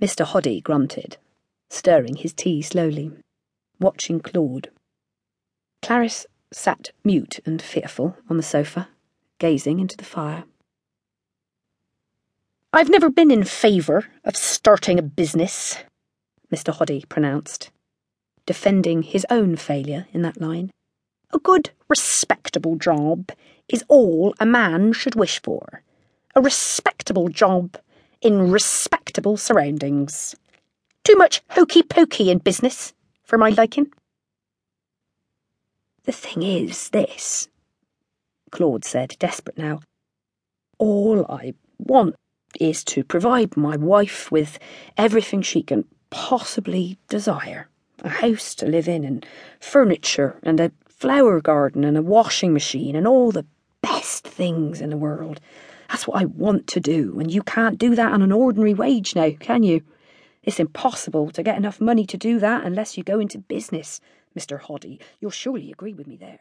Mr. Hoddy grunted, stirring his tea slowly, watching Claude. Clarice sat mute and fearful on the sofa, gazing into the fire. I've never been in favour of starting a business, Mr. Hoddy pronounced, defending his own failure in that line. A good, respectable job is all a man should wish for. A respectable job in respectable surroundings. Too much hokey pokey in business for my liking. The thing is this, Claude said, desperate now. All I want is to provide my wife with everything she can possibly desire. A house to live in, and furniture, and a flower garden, and a washing machine, and all the best things in the world. That's what I want to do, and you can't do that on an ordinary wage now, can you? It's impossible to get enough money to do that unless you go into business. Mr. Hoddy, you'll surely agree with me there.